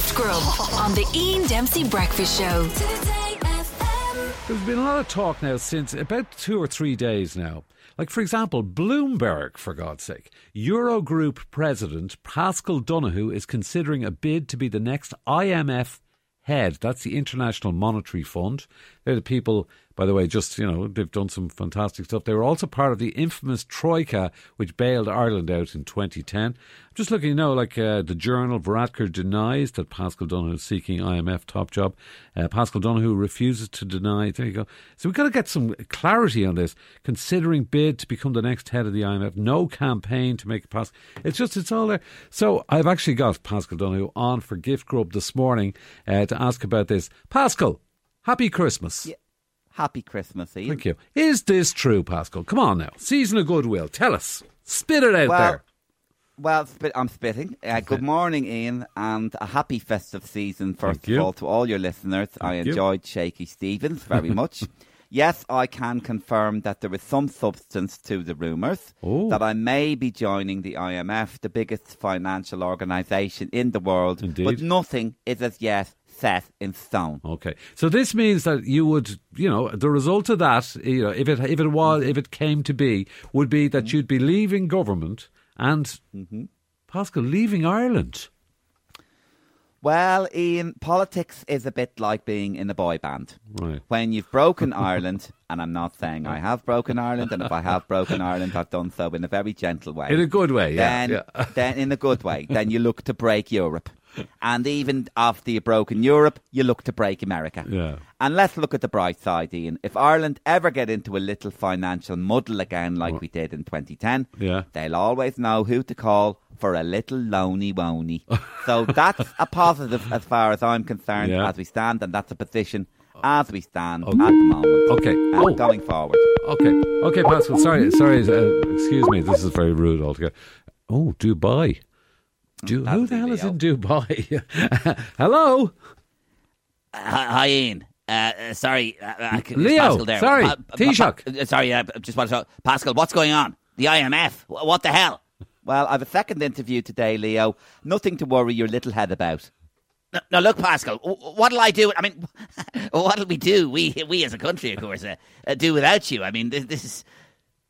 Gift Grub on the Ian Dempsey Breakfast Show. There's been a lot of talk now since about two or three days now. Like, for example, Bloomberg, for God's sake. Eurogroup President Paschal Donohoe is considering a bid to be the next IMF head. That's the International Monetary Fund. They're the people, by the way, just, you know, they've done some fantastic stuff. They were also part of the infamous Troika, which bailed Ireland out in 2010. Just looking, you know, like uh, the journal, Varadkar denies that Paschal Donohoe is seeking IMF top job. Uh, Paschal Donohoe refuses to deny. There you go. So we've got to get some clarity on this. Considering bid to become the next head of the IMF, no campaign to make Paschal. It's just, it's all there. So I've actually got Paschal Donohoe on for Gift Grub this morning uh, to ask about this. Paschal, happy Christmas. Yeah. Happy Christmas, Ian. Thank you. Is this true, Paschal? Come on now. Season of goodwill. Tell us. Spit it out Well, there. Well, spit, I'm spitting. Uh, good morning, Ian, and a happy festive season, first Thank you. of all, to all your listeners. I Thank you. enjoyed Shaky Stevens very much. yes, I can confirm that there is some substance to the rumours Oh. that I may be joining the IMF, the biggest financial organisation in the world, Indeed. but nothing is as yet set in stone. Okay, so this means that you would, you know, the result of that, you know, if it if it was if it came to be, would be that Mm-hmm. you'd be leaving government and Paschal leaving Ireland. Well, Ian, politics is a bit like being in a boy band. Right. When you've broken Ireland, and I'm not saying I have broken Ireland, and if I have broken Ireland, I've done so in a very gentle way. In a good way, yeah. then, yeah. then in a good way, then you look to break Europe. And even after you've broken Europe, you look to break America. Yeah. And let's look at the bright side, Ian. If Ireland ever get into a little financial muddle again, like we did in 2010, Yeah. they'll always know who to call for a little loney wony. so that's a positive as far as I'm concerned Yeah. as we stand, and that's a position as we stand at the moment. Okay. And Oh. going forward. Okay, okay, Paschal. Sorry, sorry. Uh, excuse me. This is very rude altogether. Oh, Dubai. Du- who the hell is Leo. in Dubai? Hello, Hi, hi, Ian. Uh, uh, sorry, uh, uh, Leo, Paschal there. sorry, Pa- pa- Taoiseach. pa- uh, sorry, uh, just want to talk. Paschal, what's going on? The IMF. Wh- What the hell? Well, I have a second interview today, Leo. Nothing to worry your little head about. No, no look, Paschal. wh- What'll I do? I mean, what'll we do? We, we as a country, of course, uh, uh, do without you. I mean, this, this is.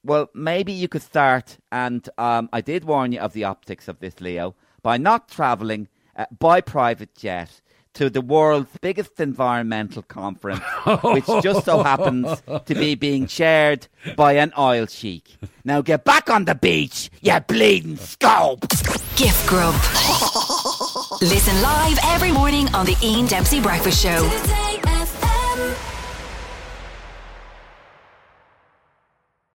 Well, maybe you could start, and um, I did warn you of the optics of this, Leo, by not travelling uh, by private jet to the world's biggest environmental conference, which just so happens to be being chaired by an oil sheik. Now get back on the beach, you bleeding scope. Gift Grub. Listen live every morning on the Ian Dempsey Breakfast Show.